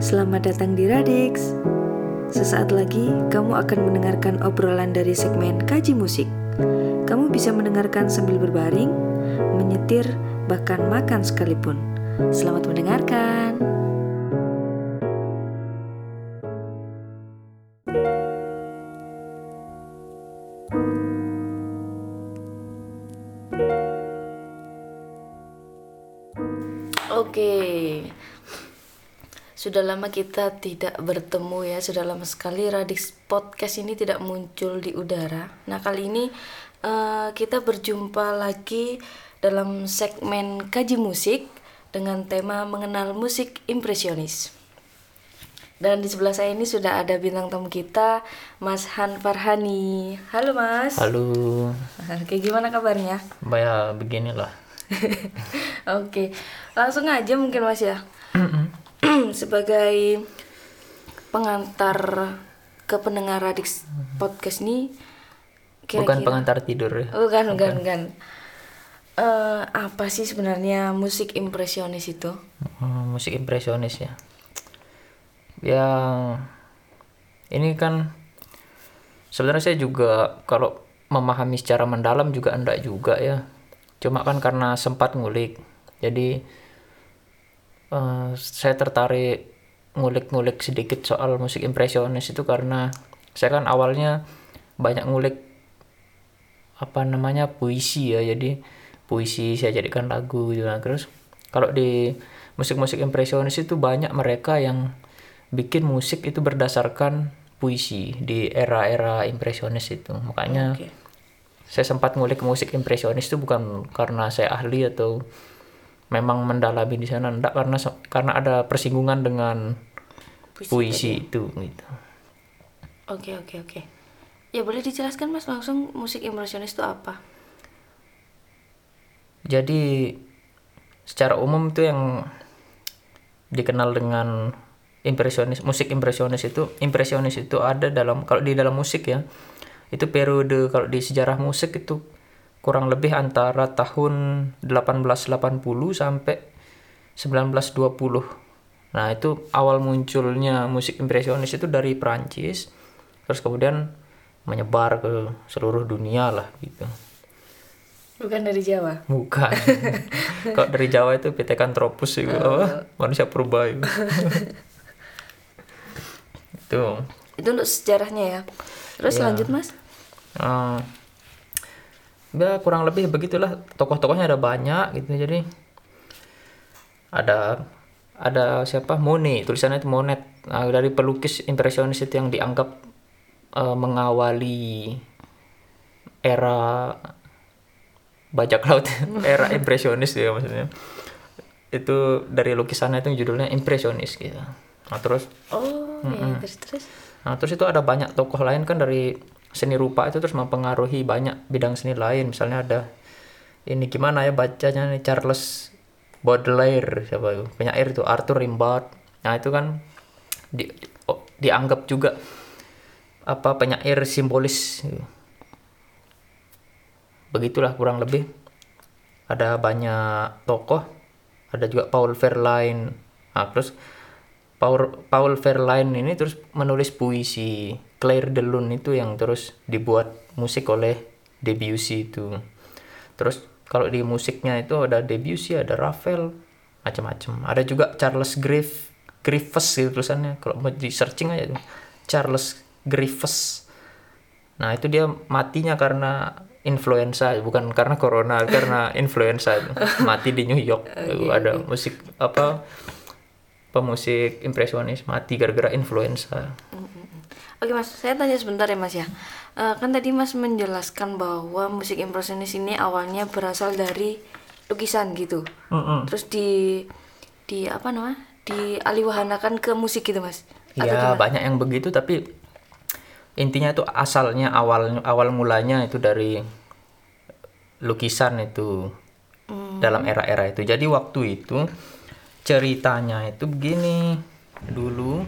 Selamat datang di Radix. Sesaat lagi kamu akan mendengarkan obrolan dari segmen Kaji Musik. Kamu bisa mendengarkan sambil berbaring, menyetir, bahkan makan sekalipun. Selamat mendengarkan. Sudah lama kita tidak bertemu ya, sudah lama sekali Radix Podcast ini tidak muncul di udara. Nah, kali ini eh, kita berjumpa lagi dalam segmen kaji musik dengan tema mengenal musik impresionis. Dan di sebelah saya ini sudah ada bintang tamu kita, Mas Han Farhani. Halo Mas. Halo, Kayak gimana kabarnya? ya beginilah. Oke, langsung aja mungkin Mas ya. Sebagai pengantar ke pendengar Radix podcast ini Bukan pengantar tidur ya. Bukan, bukan, bukan. Eh, apa sih sebenarnya musik impresionis itu? Hmm, musik impresionis ya. Yang ini kan sebenarnya saya juga kalau memahami secara mendalam juga enggak juga ya. Cuma kan karena sempat ngulik. Jadi eh, saya tertarik ngulik-ngulik sedikit soal musik impresionis itu karena saya kan awalnya banyak ngulik apa namanya puisi ya. Jadi puisi saya jadikan lagu gitu. Nah terus kalau di musik-musik impresionis itu banyak mereka yang bikin musik itu berdasarkan puisi di era-era impresionis itu. Makanya Oke. saya sempat ngulik musik impresionis itu bukan karena saya ahli atau memang mendalami di sana enggak karena karena ada persinggungan dengan Puisi puisi itu gitu Oke, oke, oke. Ya boleh dijelaskan Mas langsung musik impresionis itu apa? Jadi secara umum itu yang dikenal dengan impresionis musik impresionis itu impresionis itu ada dalam kalau di dalam musik ya itu periode kalau di sejarah musik itu kurang lebih antara tahun 1880 sampai 1920 nah itu awal munculnya musik impresionis itu dari Prancis terus kemudian menyebar ke seluruh dunia lah gitu Bukan dari Jawa. Bukan. Kalau dari Jawa itu Pithecanthropus itu apa? Manusia purba itu. itu. Itu untuk sejarahnya ya. Terus Iya. lanjut Mas. Eh, ya kurang lebih begitulah. Tokoh-tokohnya ada banyak gitu. Jadi ada ada siapa Monet tulisannya itu Monet Nah, dari pelukis impresionis itu yang dianggap eh, mengawali era bajak laut era impresionis ya maksudnya itu dari lukisannya itu judulnya impresionis gitu nah terus Oh, ya terus terus. nah terus itu ada banyak tokoh lain kan dari seni rupa itu terus mempengaruhi banyak bidang seni lain. Misalnya ada ini gimana ya bacanya nih Charles Baudelaire siapa itu? Penyair itu Arthur Rimbaud. Nah itu kan di, oh, dianggap juga apa penyair simbolis. Gitu. begitulah kurang lebih. Ada banyak tokoh. Ada juga Paul Verlaine. Nah terus Paul Paul Verlaine ini terus menulis puisi Claire de Lune itu yang terus dibuat musik oleh Debussy itu. Terus kalau di musiknya itu ada Debussy ada Ravel macam-macam. Ada juga Charles Griff Griffes gitu tulisannya. Kalau mau di searching aja tuh Charles Griffes Nah itu dia matinya karena influenza bukan karena corona karena influenza mati di New York. Itu ada musik apa pemusik impresionis mati gara-gara influenza Oke Mas, saya tanya sebentar ya Mas ya. Eh, kan tadi Mas menjelaskan bahwa musik impresionis ini awalnya berasal dari lukisan gitu. Terus di di apa namanya? Dialiwahanakan ke musik gitu Mas. ya banyak yang begitu tapi intinya itu asalnya awal awal mulanya itu dari lukisan itu dalam era-era itu jadi waktu itu ceritanya itu begini. Dulu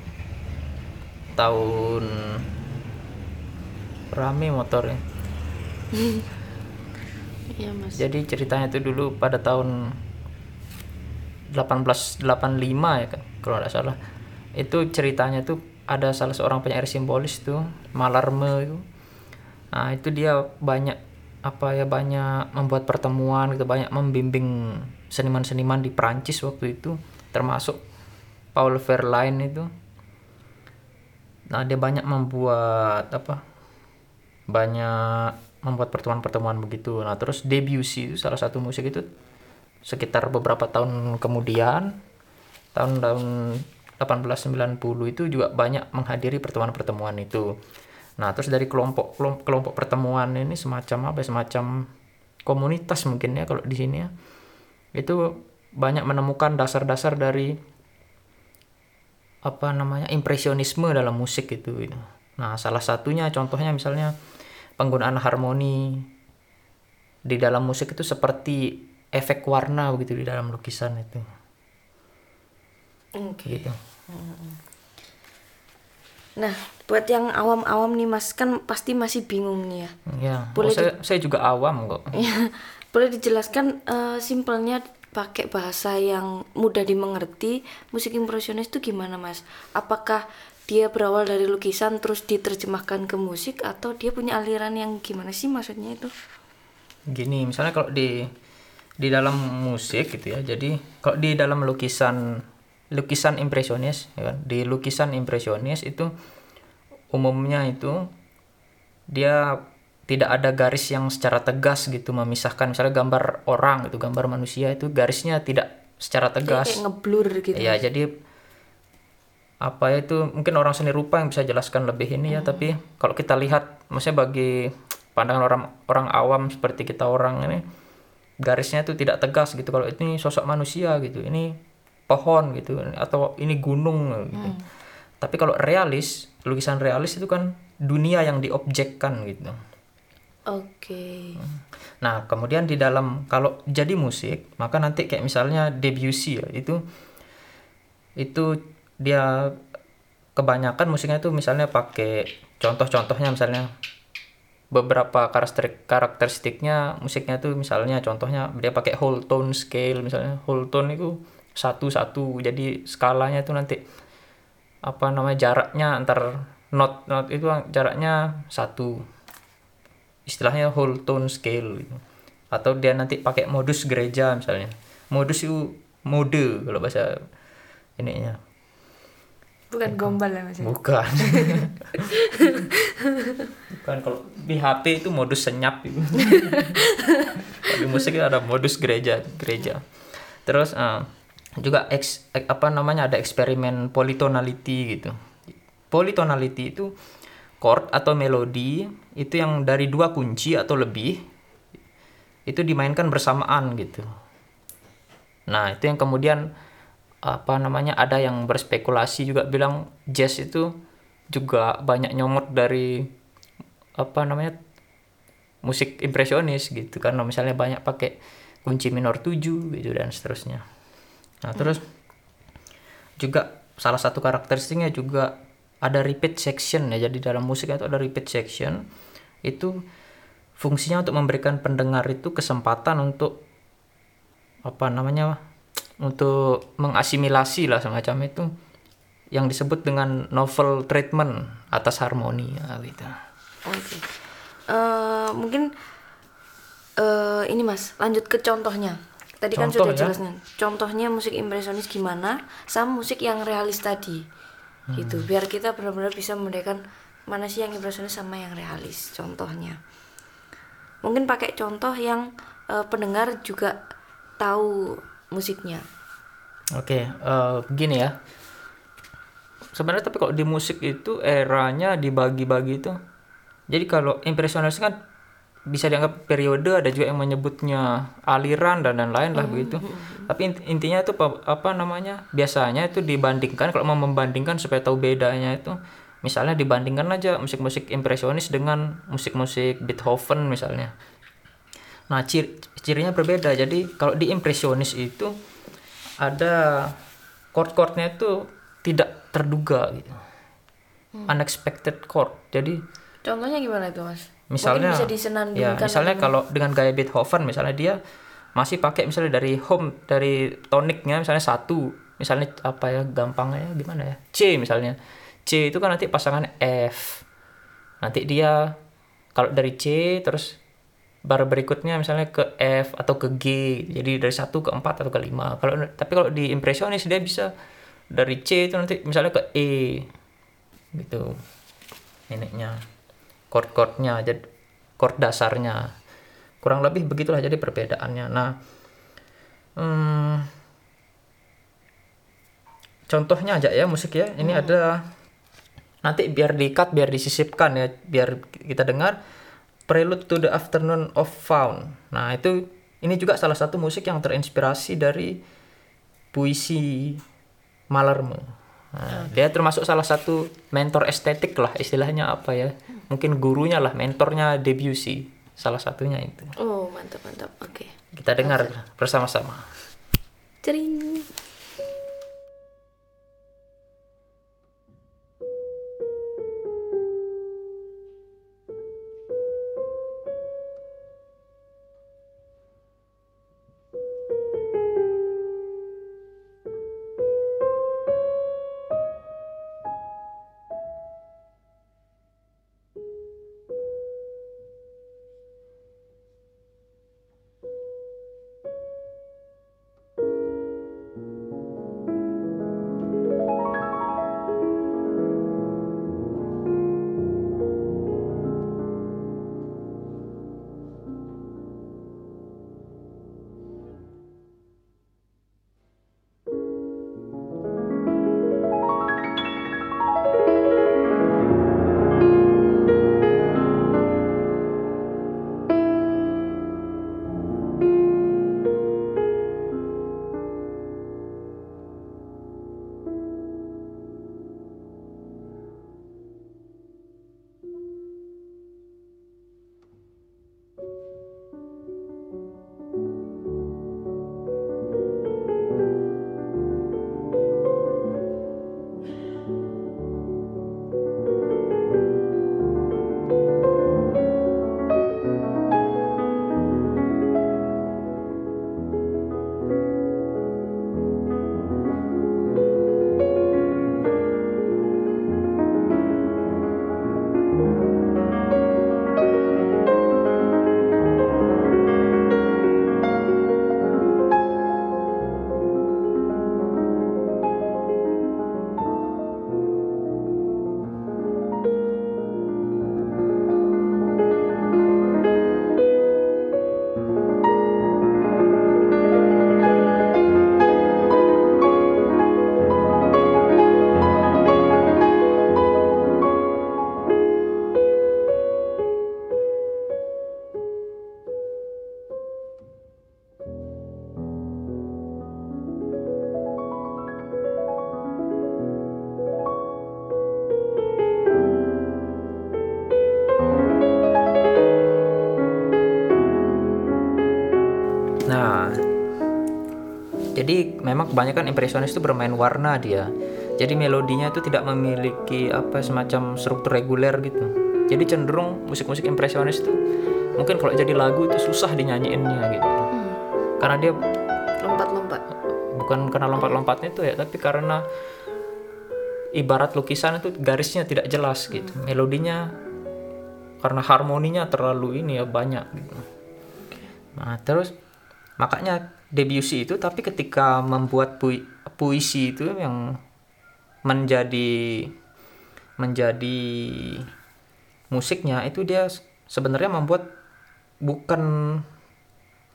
tahun rame motornya. Iya Mas. jadi ceritanya itu dulu pada tahun 1885 ya kan kalau nggak salah. Itu ceritanya tuh ada salah seorang penyair simbolis tuh Malarme itu. Nah itu dia banyak apa ya banyak membuat pertemuan gitu banyak membimbing seniman-seniman di Prancis waktu itu termasuk Paul Verlaine itu nah dia banyak membuat apa banyak membuat pertemuan-pertemuan begitu nah terus Debussy itu salah satu musik itu sekitar beberapa tahun kemudian tahun-tahun 1890 itu juga banyak menghadiri pertemuan-pertemuan itu Nah, terus dari kelompok kelompok, pertemuan ini semacam apa? ya, Semacam komunitas mungkin ya kalau di sini ya. Itu banyak menemukan dasar-dasar dari apa namanya impresionisme dalam musik itu. gitu. Nah, salah satunya contohnya misalnya penggunaan harmoni di dalam musik itu seperti efek warna begitu di dalam lukisan itu. Oke. Gitu. Nah, buat yang awam-awam nih Mas, kan pasti masih bingung nih ya. Ya, oh, saya, saya juga awam kok. Boleh dijelaskan eh, simpelnya pakai bahasa yang mudah dimengerti, musik impresionis itu gimana, Mas? Apakah dia berawal dari lukisan terus diterjemahkan ke musik atau dia punya aliran yang gimana sih maksudnya itu? Gini, misalnya kalau di di dalam musik gitu ya. Jadi kalau di dalam lukisan lukisan impresionis ya kan, di lukisan impresionis itu umumnya itu dia tidak ada garis yang secara tegas gitu memisahkan. Misalnya gambar orang gitu gambar manusia itu garisnya tidak secara tegas. kayak ngeblur gitu. ya jadi apa ya itu mungkin orang seni rupa yang bisa jelaskan lebih ini ya tapi kalau kita lihat maksudnya bagi pandangan orang orang awam seperti kita orang ini garisnya itu tidak tegas gitu. Kalau ini sosok manusia gitu ini pohon gitu atau ini gunung gitu. Tapi kalau realis lukisan realis itu kan dunia yang diobjekkan gitu Oke. Nah, kemudian di dalam kalau jadi musik, maka nanti kayak misalnya Debussy ya, itu itu dia kebanyakan musiknya itu misalnya pakai contoh-contohnya misalnya beberapa karakteristik karakteristiknya musiknya itu misalnya contohnya dia pakai whole tone scale misalnya whole tone itu satu-satu jadi skalanya itu nanti apa namanya jaraknya antar not not itu jaraknya satu istilahnya whole tone scale gitu. atau dia nanti pakai modus gereja misalnya modus itu mode kalau bahasa ininya Bukan gombal ya Mas. ya? bukan bukan kalau di HP itu modus senyap itu Kalau di musik itu ada modus gereja gereja terus eh, juga eks, ek- apa namanya ada eksperimen polytonality gitu polytonality itu chord atau melodi itu yang dari dua kunci atau lebih itu dimainkan bersamaan gitu. Nah itu yang kemudian apa namanya ada yang berspekulasi juga bilang jazz itu juga banyak nyomot dari apa namanya musik impresionis gitu. Kan misalnya banyak pakai kunci minor 7 gitu dan seterusnya. Nah terus juga salah satu karakteristiknya juga ada repeat section ya. Jadi dalam musik itu ada repeat section itu fungsinya untuk memberikan pendengar itu kesempatan untuk apa namanya untuk mengasimilasi lah semacam itu yang disebut dengan novel treatment atas harmoni ya, gitu. Oke. Eh, mungkin eh ini Mas, lanjut ke contohnya. Tadi kan Contoh sudah ya. jelasnya. Contohnya musik impresionis gimana sama musik yang realis tadi. Gitu. Hmm. Biar kita benar-benar bisa membedakan mana sih yang impresionis sama yang realis. Contohnya. Mungkin pakai contoh yang eh, pendengar juga tahu musiknya. Oke, eh, gini ya. Sebenarnya tapi kalau di musik itu eranya dibagi-bagi itu. Jadi kalau impresionis kan bisa dianggap periode, ada juga yang menyebutnya aliran dan lain-lain lah begitu. Tapi int- intinya itu apa, apa namanya? Biasanya itu dibandingkan kalau mau membandingkan supaya tahu bedanya itu misalnya dibandingkan aja musik-musik impresionis dengan musik-musik Beethoven misalnya. Nah, cir- cirinya berbeda. Jadi kalau di impresionis itu ada chord-chordnya itu tidak terduga gitu. Unexpected chord. Jadi Contohnya gimana itu, Mas? misalnya Mungkin bisa ya disenandungkan misalnya dengan- kalau dengan gaya Beethoven misalnya dia masih pakai misalnya dari home dari toniknya misalnya satu misalnya apa ya gampangnya gimana ya C misalnya C itu kan nanti pasangan F. Nanti dia kalau dari C terus bar berikutnya misalnya ke F atau ke G. Jadi dari satu ke empat atau ke lima. Kalau tapi kalau di impresionis dia bisa dari C itu nanti misalnya ke E. Gitu. Ininya chord chordnya jadi chord dasarnya. Kurang lebih begitulah jadi perbedaannya. Nah hmm, contohnya aja ya musik ya. Ini ada nanti biar di-cut biar disisipkan ya biar kita dengar Prelude to the Afternoon of Faun. Nah, itu ini juga salah satu musik yang terinspirasi dari puisi Mallarmé. Nah, dia termasuk salah satu mentor estetik lah istilahnya apa ya? Mungkin gurunya lah, mentornya Debussy. Salah satunya itu. Oh, mantap mantap. Oke. Kita dengar bersama-sama. Cering. Memang kebanyakan impresionis itu bermain warna dia. Jadi melodinya itu tidak memiliki apa semacam struktur reguler gitu. Jadi cenderung musik-musik impresionis itu mungkin kalau jadi lagu itu susah dinyanyiinnya gitu. Karena dia Lompat-lompat. bukan karena lompat-lompatnya itu ya, tapi karena ibarat lukisan itu garisnya tidak jelas gitu. Melodinya karena harmoninya terlalu ini ya banyak gitu. Nah, terus makanya Debussy itu tapi ketika membuat pui- puisi itu yang menjadi menjadi musiknya itu dia sebenarnya membuat bukan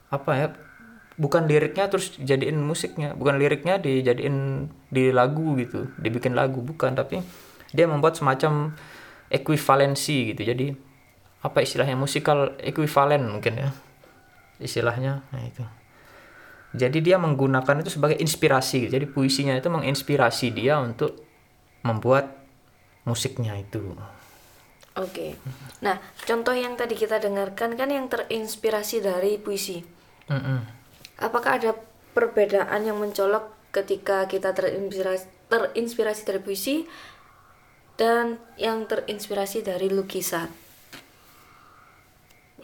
apa ya bukan liriknya terus jadiin musiknya bukan liriknya dijadiin di lagu gitu dibikin lagu bukan. Tapi dia membuat semacam ekuivalensi gitu. Jadi apa istilahnya musikal ekuivalen mungkin ya istilahnya nah itu jadi dia menggunakan itu sebagai inspirasi jadi puisinya itu menginspirasi dia untuk membuat musiknya itu Oke. Nah, contoh yang tadi kita dengarkan kan yang terinspirasi dari puisi. Mm-mm. Apakah ada perbedaan yang mencolok ketika kita terinspirasi terinspirasi dari puisi dan yang terinspirasi dari lukisan?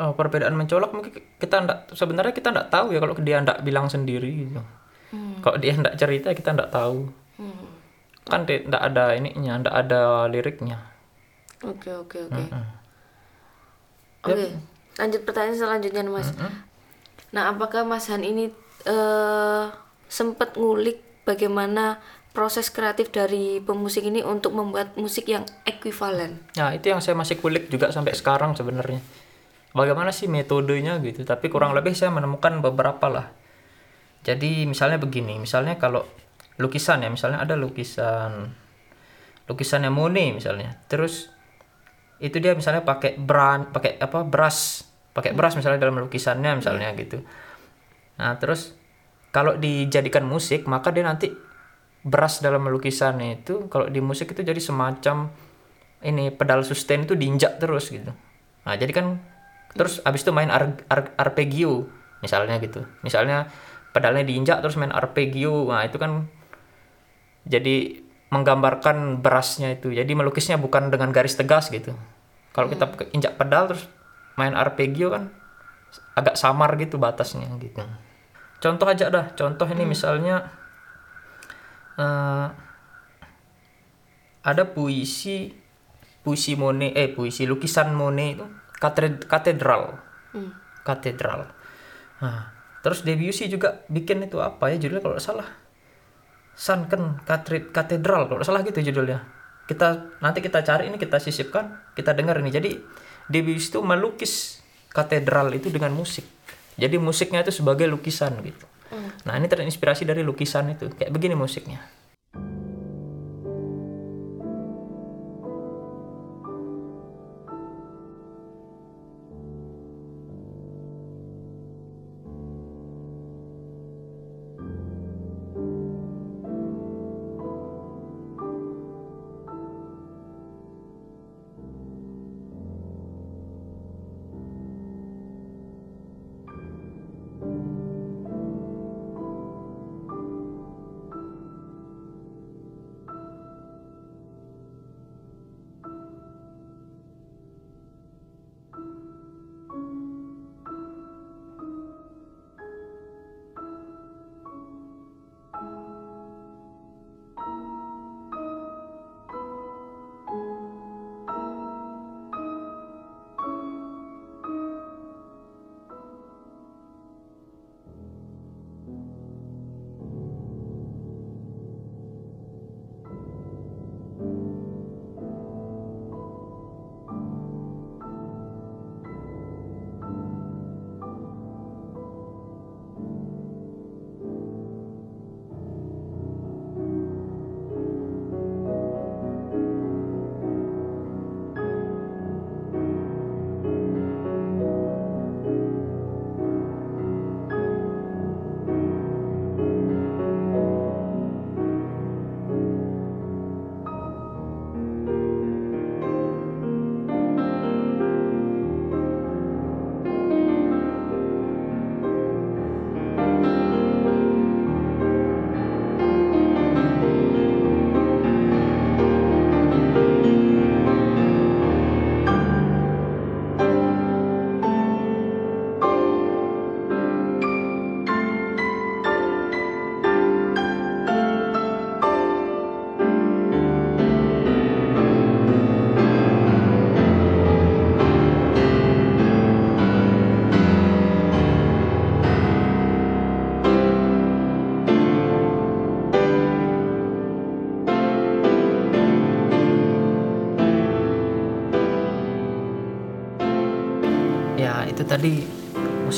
Oh, perbedaan mencolok mungkin kita ndak sebenarnya kita ndak tahu ya kalau dia ndak bilang sendiri gitu. Kalau dia ndak cerita kita ndak tahu. Hmm. Kan dia ndak ada ininya, ndak ada liriknya. Oke oke oke. Oke, lanjut pertanyaan selanjutnya Mas. Nah, apakah Mas Han ini eh sempat ngulik bagaimana proses kreatif dari pemusik ini untuk membuat musik yang ekuivalen? Nah, itu yang saya masih kulik juga sampai sekarang sebenarnya. Bagaimana sih metodenya gitu, tapi kurang lebih saya menemukan beberapa lah. Jadi misalnya begini, misalnya kalau lukisan ya, misalnya ada lukisan lukisannya Monet misalnya. Terus itu dia misalnya pakai brand, pakai apa? brush, pakai brush misalnya dalam lukisannya misalnya gitu. Nah, terus kalau dijadikan musik, maka dia nanti brush dalam lukisannya itu kalau di musik itu jadi semacam ini pedal sustain itu diinjak terus gitu. Nah, jadi kan terus abis itu main ar- ar- arpeggio misalnya gitu. Misalnya pedalnya diinjak terus main arpeggio. Nah, itu kan jadi menggambarkan berasnya itu. Jadi melukisnya bukan dengan garis tegas gitu. Kalau kita pakai injak pedal terus main arpeggio kan agak samar gitu batasnya gitu. Contoh aja dah. Contoh ini misalnya eh, ada puisi puisi Monet eh puisi lukisan Monet itu katedral katedral. Katedral. Nah, terus Debussy juga bikin itu apa ya judulnya kalau salah Sunken Katedral kalau salah gitu judulnya. Kita nanti kita cari ini kita sisipkan, kita dengar ini. Jadi Debussy itu melukis katedral itu dengan musik. Jadi musiknya itu sebagai lukisan gitu. Nah, ini terinspirasi dari lukisan itu. Kayak begini musiknya.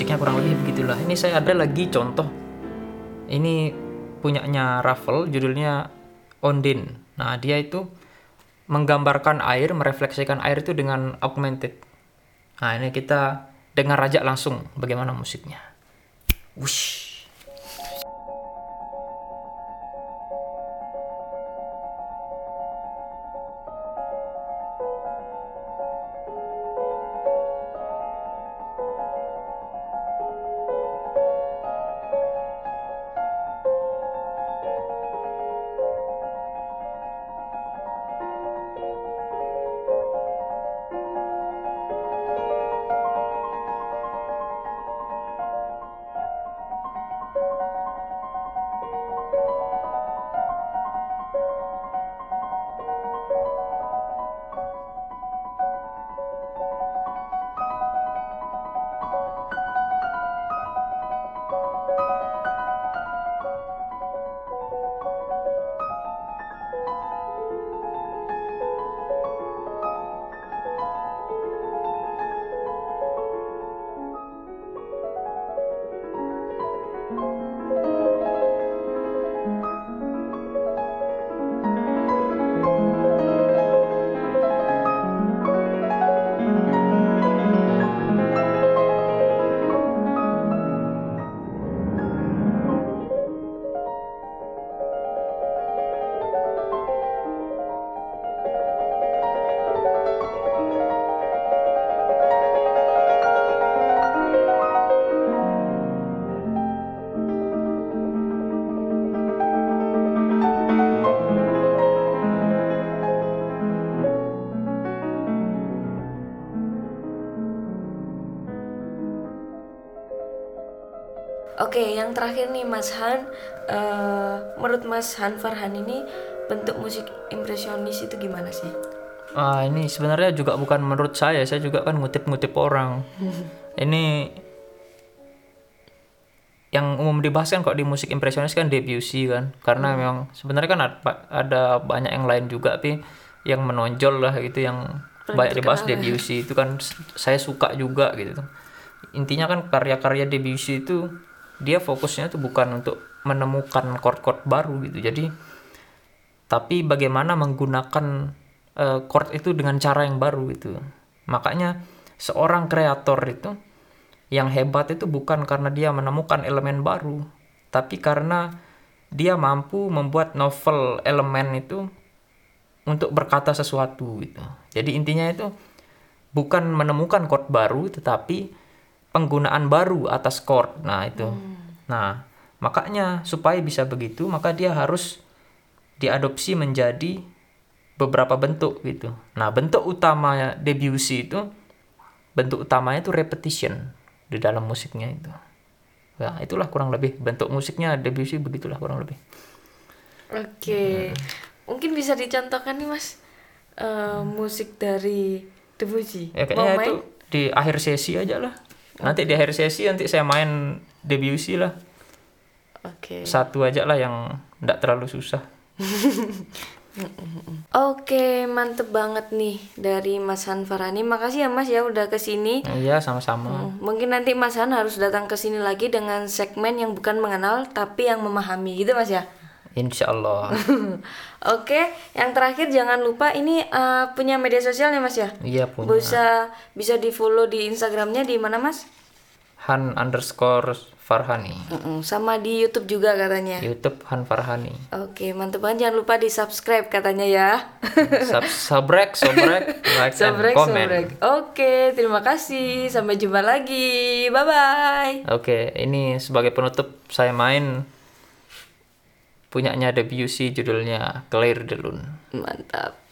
Musiknya kurang lebih begitulah. Ini saya ada lagi contoh. Ini punyanya Raffle, judulnya Ondine. Nah, dia itu menggambarkan air, merefleksikan air itu dengan augmented. Nah, ini kita dengar aja langsung bagaimana musiknya. Wush. Terakhir nih Mas Han, eh, menurut Mas Han Farhan ini bentuk musik impresionis itu gimana sih? Ah, ini sebenarnya juga bukan menurut saya, saya juga kan ngutip-ngutip orang. ini yang umum dibahas kan kok di musik impresionis kan Debussy kan, karena memang sebenarnya kan ada, ada banyak yang lain juga tapi yang menonjol lah gitu yang banyak dibahas Debussy itu kan saya suka juga gitu. Intinya kan karya-karya Debussy itu dia fokusnya tuh bukan untuk menemukan chord-chord baru gitu. Jadi tapi bagaimana menggunakan eh, chord itu dengan cara yang baru gitu. Makanya seorang kreator itu yang hebat itu bukan karena dia menemukan elemen baru, tapi karena dia mampu membuat novel elemen itu untuk berkata sesuatu gitu. Jadi intinya itu bukan menemukan chord baru tetapi penggunaan baru atas chord. Nah, itu. Nah, makanya supaya bisa begitu, maka dia harus diadopsi menjadi beberapa bentuk gitu. Nah, bentuk utama Debussy itu bentuk utamanya itu repetition di dalam musiknya itu. Nah, itulah kurang lebih bentuk musiknya Debussy begitulah kurang lebih. Oke, mungkin bisa dicontohkan nih Mas eh, musik dari Debussy. Ya Mau kayaknya main? itu di akhir sesi aja lah. Nanti di akhir sesi nanti saya main Debussy lah. Oke. Satu aja lah yang tidak terlalu susah. Oke, mantep banget nih dari Mas Han Farhani. Makasih ya Mas ya udah ke sini. Iya, sama-sama. Hmm, Mungkin nanti Mas Han harus datang ke sini lagi dengan segmen yang bukan mengenal tapi yang memahami gitu Mas ya. Insya Allah. Oke, yang terakhir jangan lupa ini eh, punya media sosial ya Mas ya. Iya punya. Bisa bisa di follow di Instagramnya di mana Mas? Han underscore Farhani. Mm-mm, sama di YouTube juga katanya. YouTube Han Farhani. Oke, mantep banget. Jangan lupa di subscribe katanya ya. Sub sabrek, sobrek, like Sabrek, and comment. sabrek. Oke, terima kasih. Sampai jumpa lagi. Bye bye. Oke, ini sebagai penutup saya main punyanya Debussy judulnya Clair de Lune. Mantap.